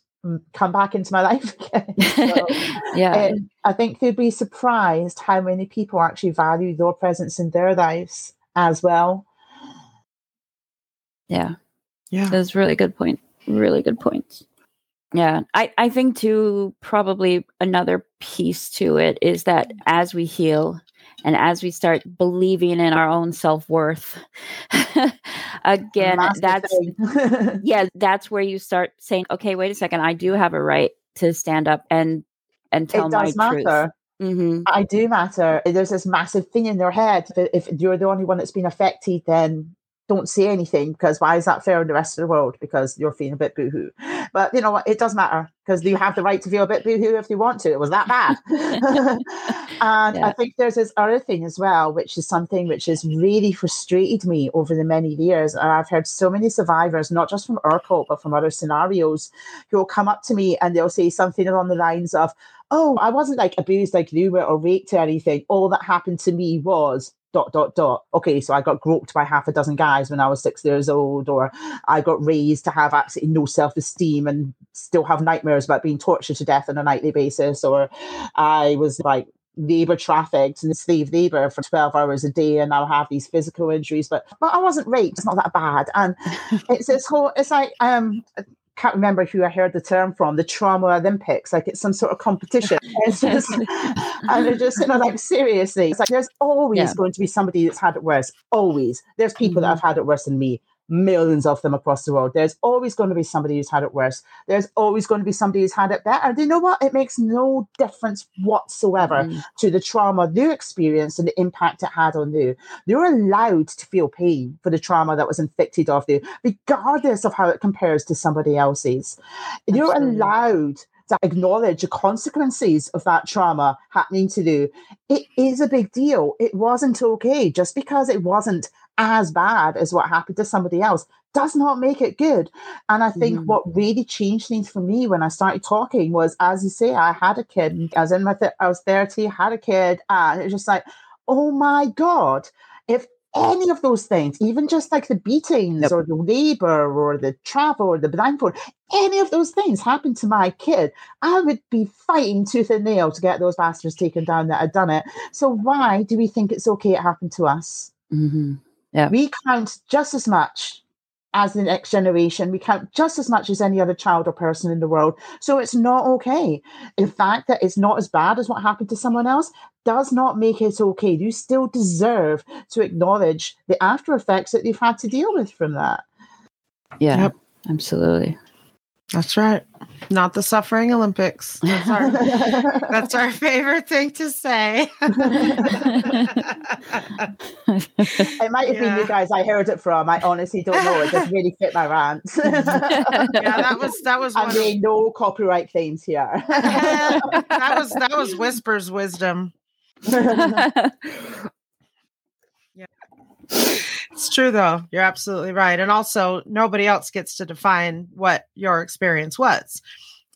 come back into my life again. So, yeah. I think they'd be surprised how many people actually value their presence in their lives as well. Yeah. Yeah. That's really good point. Really good points. Yeah. I, I think too probably another piece to it is that as we heal and as we start believing in our own self-worth again that's yeah that's where you start saying okay wait a second i do have a right to stand up and and tell it my matter. truth hmm I do matter. There's this massive thing in their head. If, if you're the only one that's been affected, then don't say anything because why is that fair in the rest of the world? Because you're feeling a bit boohoo. But you know what? It does matter because you have the right to feel a bit boohoo if you want to. It was that bad. and Yeah. I think there's this other thing as well, which is something which has really frustrated me over the many years. And I've heard so many survivors, not just from Urkel, but from other scenarios, who will come up to me and they'll say something along the lines of, oh, I wasn't like abused like you were or raped or anything. All that happened to me was dot dot dot. Okay, so I got groped by half a dozen guys when I was six years old, or I got raised to have absolutely no self esteem and still have nightmares about being tortured to death on a nightly basis, or I was like labor trafficked and slave labor for 12 hours a day and I'll have these physical injuries but but I wasn't raped it's not that bad and it's this whole it's like um I can't remember who I heard the term from, the trauma Olympics, like it's some sort of competition. It's just, and they're just, you know, like seriously, it's like there's always Yeah. going to be somebody that's had it worse. Always. There's people that have had it worse than me, millions of them across the world. There's always going to be somebody who's had it worse. There's always going to be somebody who's had it better. Do you know what? It makes no difference whatsoever Mm. to the trauma they experienced and the impact it had on you. You're allowed to feel pain for the trauma that was inflicted of you, regardless of how it compares to somebody else's. You're Absolutely. allowed to acknowledge the consequences of that trauma happening to you. It is a big deal. It wasn't okay. Just because it wasn't as bad as what happened to somebody else does not make it good. And I think Mhm. what really changed things for me when I started talking was, as you say, I had a kid. I was in my, th- I was 30, had a kid, and it was just like, oh my God, if any of those things, even just like the beatings Yep. or the labor or the travel or the blindfold, any of those things happened to my kid, I would be fighting tooth and nail to get those bastards taken down that had done it. So why do we think it's okay it happened to us? Hmm We count just as much as the next generation. We count just as much as any other child or person in the world. So it's not okay. The fact that it's not as bad as what happened to someone else does not make it okay. You still deserve to acknowledge the after effects that you've had to deal with from that. Yeah. Yep. Absolutely. That's right. Not the suffering Olympics. That's our, that's our favorite thing to say. It might have been Yeah. you guys I heard it from. I honestly don't know. It just really fit my rant. yeah, that was that was I mean, no copyright claims here. that was that was whispers wisdom. It's true though. You're absolutely right. And also nobody else gets to define what your experience was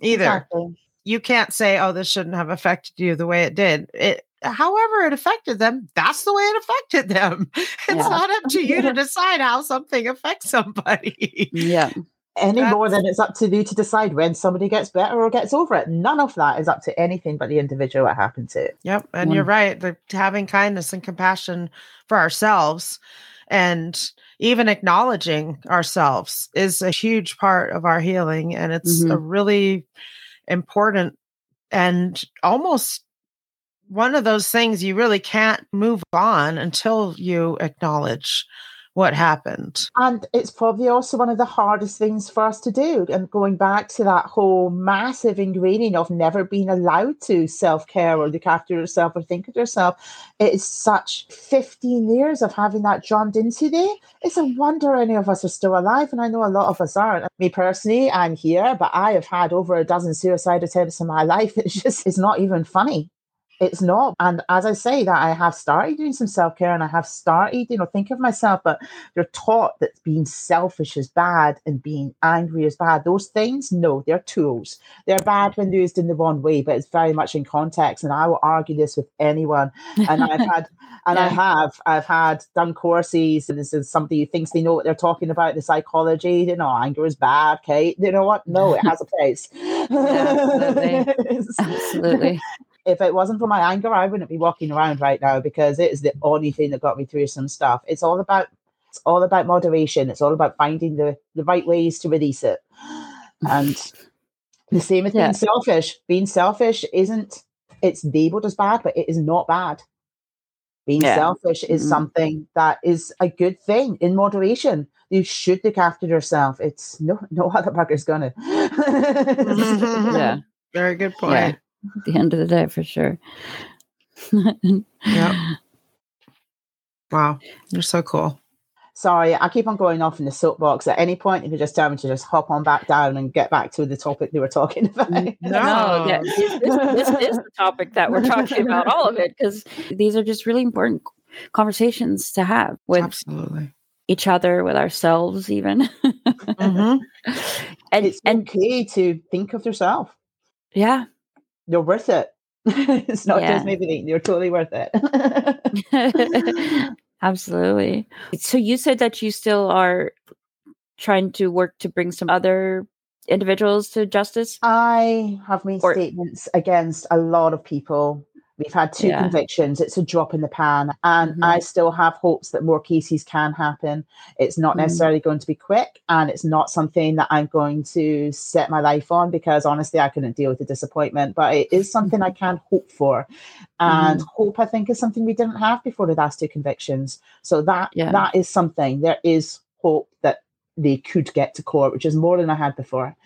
either. Exactly. You can't say, "Oh, this shouldn't have affected you the way it did." It however it affected them, that's the way it affected them. It's Yeah. not up to you to decide how something affects somebody. yeah. Any more than it's up to you to decide when somebody gets better or gets over it. None of that is up to anything but the individual it happened to. Yep, and you're right. The having kindness and compassion for ourselves and even acknowledging ourselves is a huge part of our healing and it's a mm-hmm. really important and almost one of those things you really can't move on until you acknowledge what happened. And it's probably also one of the hardest things for us to do. And going back to that whole massive ingraining of never being allowed to self care or look after yourself or think of yourself, it is such 15 years of having that drummed into there. It's a wonder any of us are still alive. And I know a lot of us aren't. Me personally, I'm here, but I have had over a dozen suicide attempts in my life. It's just, it's not even funny it's not. And as I say that, I have started doing some self care and I have started, you know, think of myself, but you're taught that being selfish is bad and being angry is bad. Those things, no, they're tools. They're bad when used in the wrong way, but it's very much in context. And I will argue this with anyone. And I've had, and I have, I've had done courses, and this is somebody who thinks they know what they're talking about, the psychology, you know, anger is bad, Kate. You know what? No, it has a place. absolutely. Absolutely. If it wasn't for my anger, I wouldn't be walking around right now because it is the only thing that got me through some stuff. It's all about it's all about moderation. It's all about finding the the right ways to release it. And the same with yeah. being selfish. Being selfish isn't it's labeled as bad, but it is not bad. Being yeah. selfish is mm-hmm. something that is a good thing in moderation. You should look after yourself. It's no no other bugger's gonna. yeah. Very good point. Yeah. At the end of the day, for sure. yeah. Wow. You're so cool. Sorry, I keep on going off in the soapbox. At any point, if you can just tell me to just hop on back down and get back to the topic they were talking about. No, no yeah, this, this, is the topic that we're talking about, all of it, because these are just really important conversations to have with Absolutely. each other, with ourselves, even. mm-hmm. And it's and, okay to think of yourself. Yeah, you're worth it. it's not yeah. just maybe you're totally worth it. Absolutely. So you said that you still are trying to work to bring some other individuals to justice? I have made or- statements against a lot of people We've had two yeah. convictions. It's a drop in the pan. And mm-hmm. I still have hopes that more cases can happen. It's not mm-hmm. necessarily going to be quick and it's not something that I'm going to set my life on because honestly, I couldn't deal with the disappointment. But it is something I can hope for. And mm-hmm. hope, I think, is something we didn't have before the last two convictions. So that yeah. that is something. There is hope that they could get to court, which is more than I had before.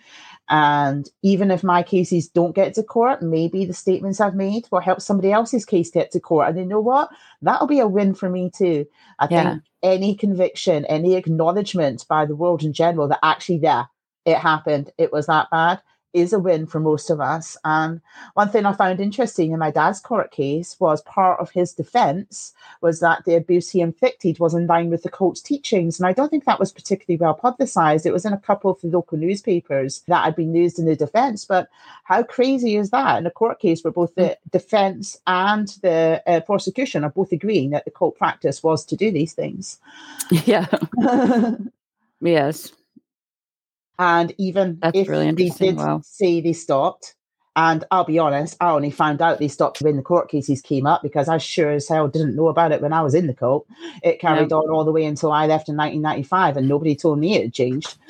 And even if my cases don't get to court, maybe the statements I've made will help somebody else's case get to court. And you know what? That'll be a win for me too. I yeah. think any conviction, any acknowledgement by the world in general that actually, yeah, it happened, it was that bad, is a win for most of us. And one thing I found interesting in my dad's court case was part of his defense was that the abuse he inflicted was in line with the cult's teachings. And I don't think that was particularly well publicized. It was in a couple of the local newspapers that had been used in the defense. But how crazy is that in a court case where both the defense and the uh, prosecution are both agreeing that the cult practice was to do these things? Yeah. yes. And even That's if really they did wow. say they stopped, and I'll be honest, I only found out they stopped when the court cases came up because I sure as hell didn't know about it when I was in the cult. It carried yeah. on all the way until I left in 1995, and nobody told me it had changed.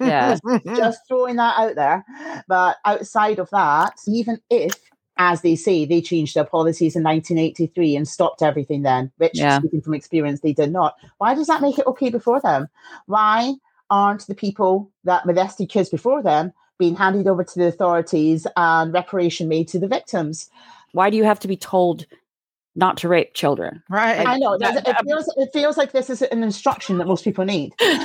yeah, just throwing that out there. But outside of that, even if as they say, they changed their policies in 1983 and stopped everything then, which, yeah. speaking from experience, they did not. Why does that make it okay before them? Why aren't the people that molested kids before them being handed over to the authorities and reparation made to the victims? Why do you have to be told not to rape children. Right. I know. That, it, feels, it feels like this is an instruction that most people need. just,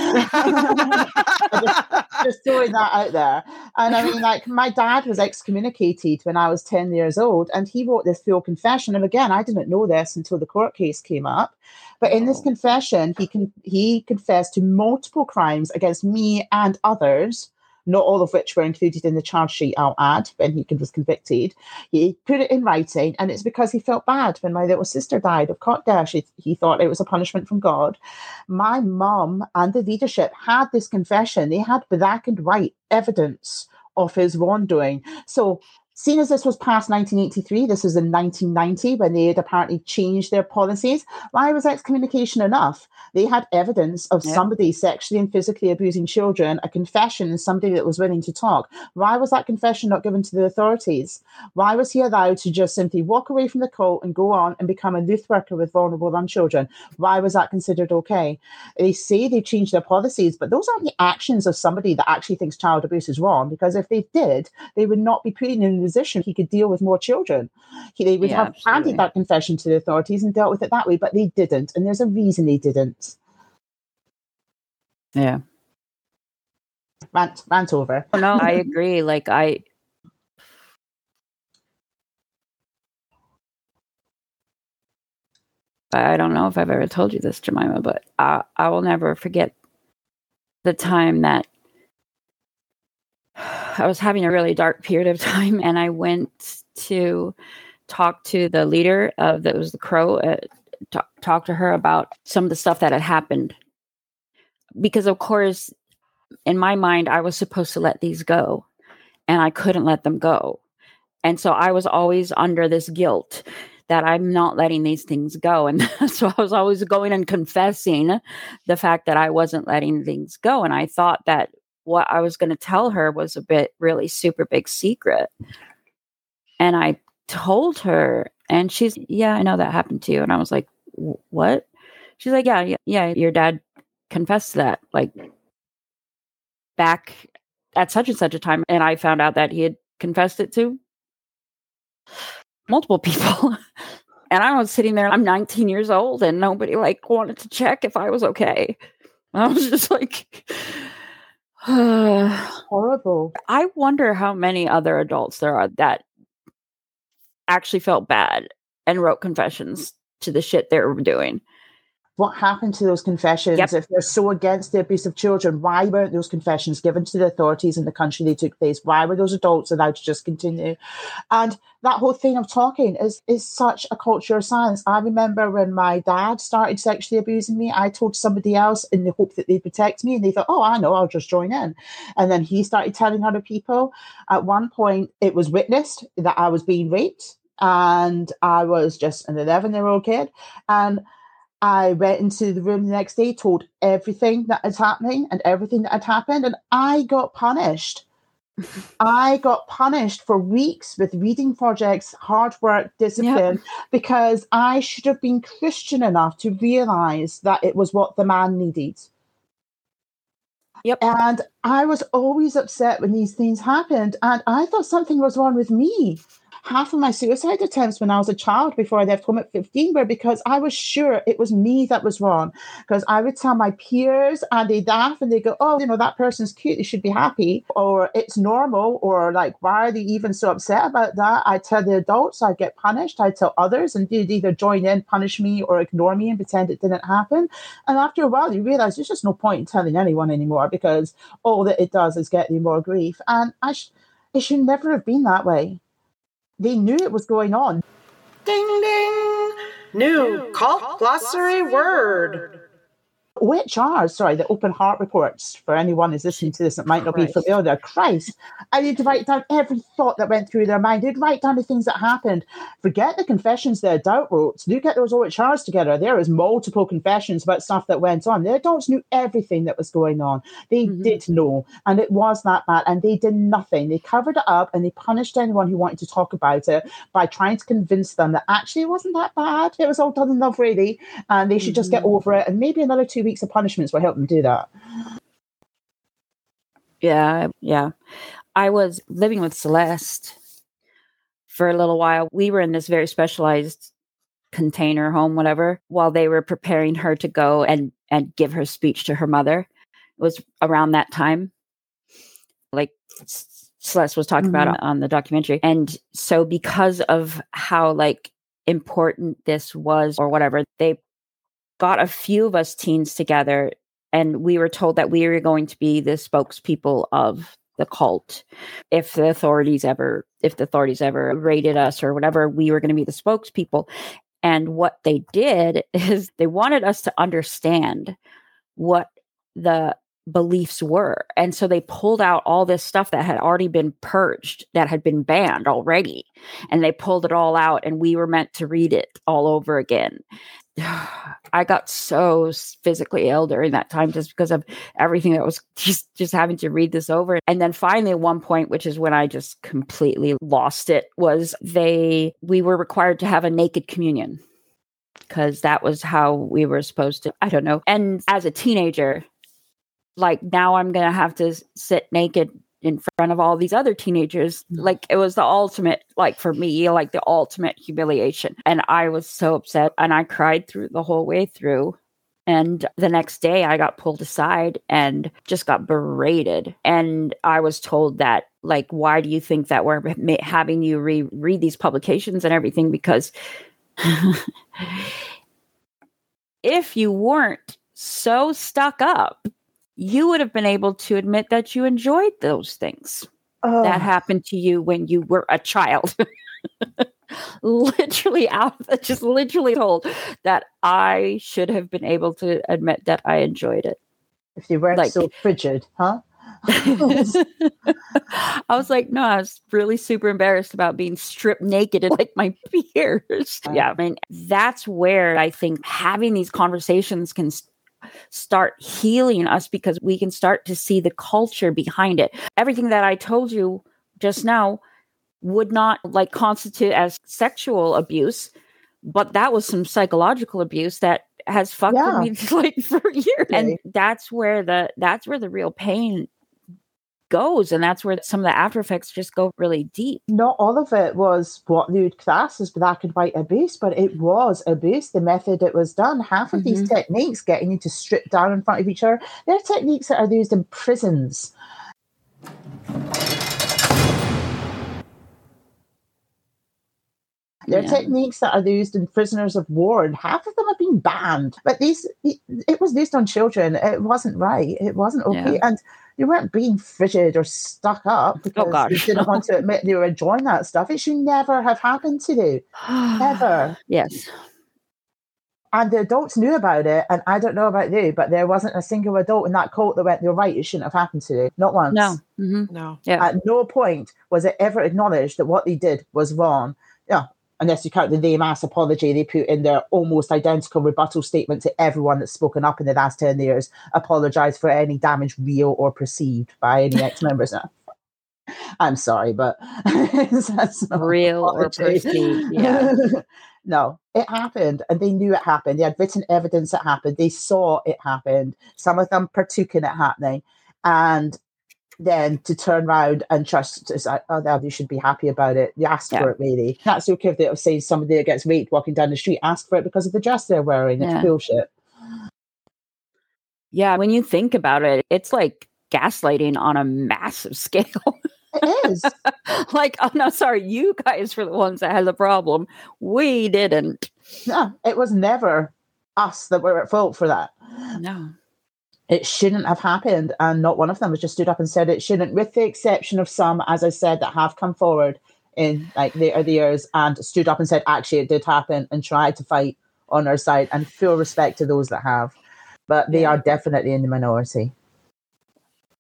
just, throwing that out there. And I mean, like, my dad was excommunicated when I was 10 years old, and he wrote this full confession. And again, I didn't know this until the court case came up. But in this confession, he can he confessed to multiple crimes against me and others not all of which were included in the charge sheet, I'll add, when he was convicted. He put it in writing, and it's because he felt bad when my little sister died of cot death. He, he thought it was a punishment from God. My mum and the leadership had this confession. They had black and white evidence of his wrongdoing. So Seeing as this was past 1983, this was in 1990 when they had apparently changed their policies. Why was excommunication enough? They had evidence of somebody sexually and physically abusing children, a confession, and somebody that was willing to talk. Why was that confession not given to the authorities? Why was he allowed to just simply walk away from the cult and go on and become a youth worker with vulnerable young children? Why was that considered okay? They say they changed their policies, but those aren't the actions of somebody that actually thinks child abuse is wrong, because if they did, they would not be putting in position he could deal with more children. He, they would yeah, have absolutely. handed that confession to the authorities and dealt with it that way, but they didn't. And there's a reason they didn't. Yeah. Rant, rant over. Oh, no, I agree. Like, I. I don't know if I've ever told you this, Jemima, but I, I will never forget the time that I was having a really dark period of time, and I went to talk to the leader of that was the Crow, uh, talk, talk to her about some of the stuff that had happened. Because of course, in my mind, I was supposed to let these go, and I couldn't let them go. And so I was always under this guilt that I'm not letting these things go. And so I was always going and confessing the fact that I wasn't letting things go. And I thought that what I was going to tell her was a bit really super big secret. And I told her, and she's, yeah, I know that happened to you. And I was like, what? She's like, yeah, yeah, yeah, your dad confessed that like back at such and such a time. And I found out that he had confessed it to multiple people. and I was sitting there, I'm 19 years old, and nobody like wanted to check if I was okay. I was just like, horrible. I wonder how many other adults there are that actually felt bad and wrote confessions to the shit they were doing what happened to those confessions? Yep. if they're so against the abuse of children why weren't those confessions given to the authorities in the country they took place? Why were those adults allowed to just continue? And that whole thing of talking is is such a culture of silence i remember when my dad started sexually abusing me i told somebody else in the hope that they'd protect me and they thought oh i know i'll just join in. And then he started telling other people. At one point it was witnessed that i was being raped and i was just an 11 year old kid and I went into the room the next day, told everything that was happening and everything that had happened, and I got punished. I got punished for weeks with reading projects, hard work, discipline, yep. because I should have been Christian enough to realize that it was what the man needed. Yep. And I was always upset when these things happened, and I thought something was wrong with me half of my suicide attempts when I was a child before I left home at 15 were because I was sure it was me that was wrong. Because I would tell my peers and they'd laugh and they go, Oh, you know, that person's cute, they should be happy, or it's normal, or like, why are they even so upset about that? I tell the adults I'd get punished, I'd tell others, and they'd either join in, punish me, or ignore me and pretend it didn't happen. And after a while, you realize there's just no point in telling anyone anymore because all that it does is get you more grief. And I sh- it should never have been that way they knew it was going on. Ding ding! New cult glossary word. OHR, sorry, the open heart reports, for anyone who's listening to this that might not Christ. be familiar, Christ, I need to write down every thought that went through their mind. They'd write down the things that happened. Forget the confessions the adult wrote. Look at those OHRs together. There is multiple confessions about stuff that went on. The adults knew everything that was going on. They mm-hmm. did know, and it was that bad, and they did nothing. They covered it up and they punished anyone who wanted to talk about it by trying to convince them that actually it wasn't that bad. It was all done in love, really, and they should mm-hmm. just get mm-hmm. over it. And maybe another two weeks weeks of punishments will help them do that. Yeah, yeah. I was living with Celeste for a little while. We were in this very specialized container home, whatever, while they were preparing her to go and and give her speech to her mother. It was around that time, like Celeste was talking mm-hmm. about on the documentary. And so, because of how like important this was, or whatever, they got a few of us teens together and we were told that we were going to be the spokespeople of the cult if the authorities ever if the authorities ever raided us or whatever we were going to be the spokespeople. And what they did is they wanted us to understand what the beliefs were. And so they pulled out all this stuff that had already been purged that had been banned already and they pulled it all out and we were meant to read it all over again I got so physically ill during that time just because of everything that was just just having to read this over. And then finally one point, which is when I just completely lost it, was they we were required to have a naked communion because that was how we were supposed to I don't know. And as a teenager, like now I'm to have to sit naked in front of all these other teenagers mm. like it was the ultimate like for me like the ultimate humiliation. And i was so upset and i cried through the whole way through. And the next day i got pulled aside and just got berated. And i was told that like why do you think that we're having you re- read these publications and everything? Because if you weren't so stuck up you would have been able to admit that you enjoyed those things oh. that happened to you when you were a child. literally out just literally told that I should have been able to admit that I enjoyed it. If you weren't like, so frigid, huh? I was like, no, I was really super embarrassed about being stripped naked and like my peers. Yeah, I mean, that's where I think having these conversations can start healing us because we can start to see the culture behind it. Everything that I told you just now would not like constitute as sexual abuse, but that was some psychological abuse that has fucked yeah. with me like for years. And that's where the that's where the real pain goes and that's where some of the after effects just go really deep. Not all of it was what you would class as black and white abuse but it was abuse the method it was done. Half of mm-hmm. these techniques getting you to strip down in front of each other they're techniques that are used in prisons They're yeah. techniques that are used in prisoners of war, and half of them have been banned. But these, it was used on children. It wasn't right. It wasn't okay. Yeah. And they weren't being frigid or stuck up oh, because oh, they didn't want to admit they were enjoying that stuff. It should never have happened to you. Ever. Yes. And the adults knew about it, and I don't know about you, but there wasn't a single adult in that court that went, "You're right, it shouldn't have happened to you." Not once. No, mm-hmm. no. Yeah. At no point was it ever acknowledged that what they did was wrong. Yeah, unless you count the name ass apology they put in their almost identical rebuttal statement to everyone that's spoken up in the last 10 years, apologize for any damage real or perceived by any ex members. I'm sorry, but that's real or perceived. Yeah. no, it happened and they knew it happened. They had written evidence it happened. They saw it happened. Some of them partook in it happening. And then to turn around and trust to say, oh, you should be happy about it. You asked yeah. for it, really. That's the equivalent of saying somebody that gets raped walking down the street ask for it because of the dress they're wearing. It's yeah. bullshit. Yeah, when you think about it, it's like gaslighting on a massive scale. It is. like, oh no, sorry, you guys were the ones that had the problem. We didn't. No, it was never us that were at fault for that. No it shouldn't have happened. And not one of them has just stood up and said it shouldn't, with the exception of some, as I said, that have come forward in like the other years and stood up and said, actually, it did happen and tried to fight on our side and full respect to those that have. But they are definitely in the minority.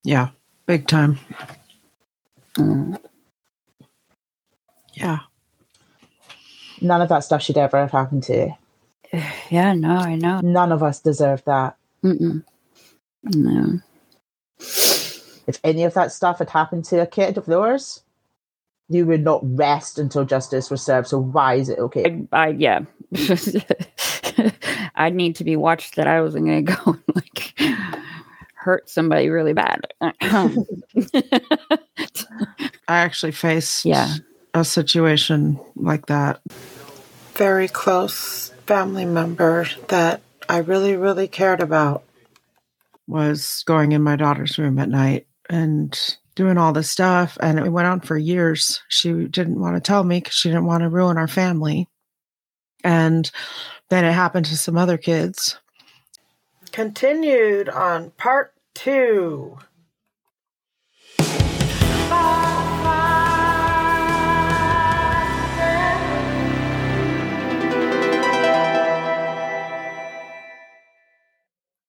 Yeah, big time. Mm. Yeah. None of that stuff should ever have happened to you. Yeah, no, I know. None of us deserve that. Mm-mm. No. If any of that stuff had happened to a kid of yours, you would not rest until justice was served. So why is it okay? I, I yeah. I'd need to be watched that I wasn't going to go and like hurt somebody really bad. I actually faced yeah. a situation like that. Very close family member that I really, really cared about was going in my daughter's room at night and doing all this stuff. And it went on for years. She didn't want to tell me because she didn't want to ruin our family. And then it happened to some other kids. Continued on part two.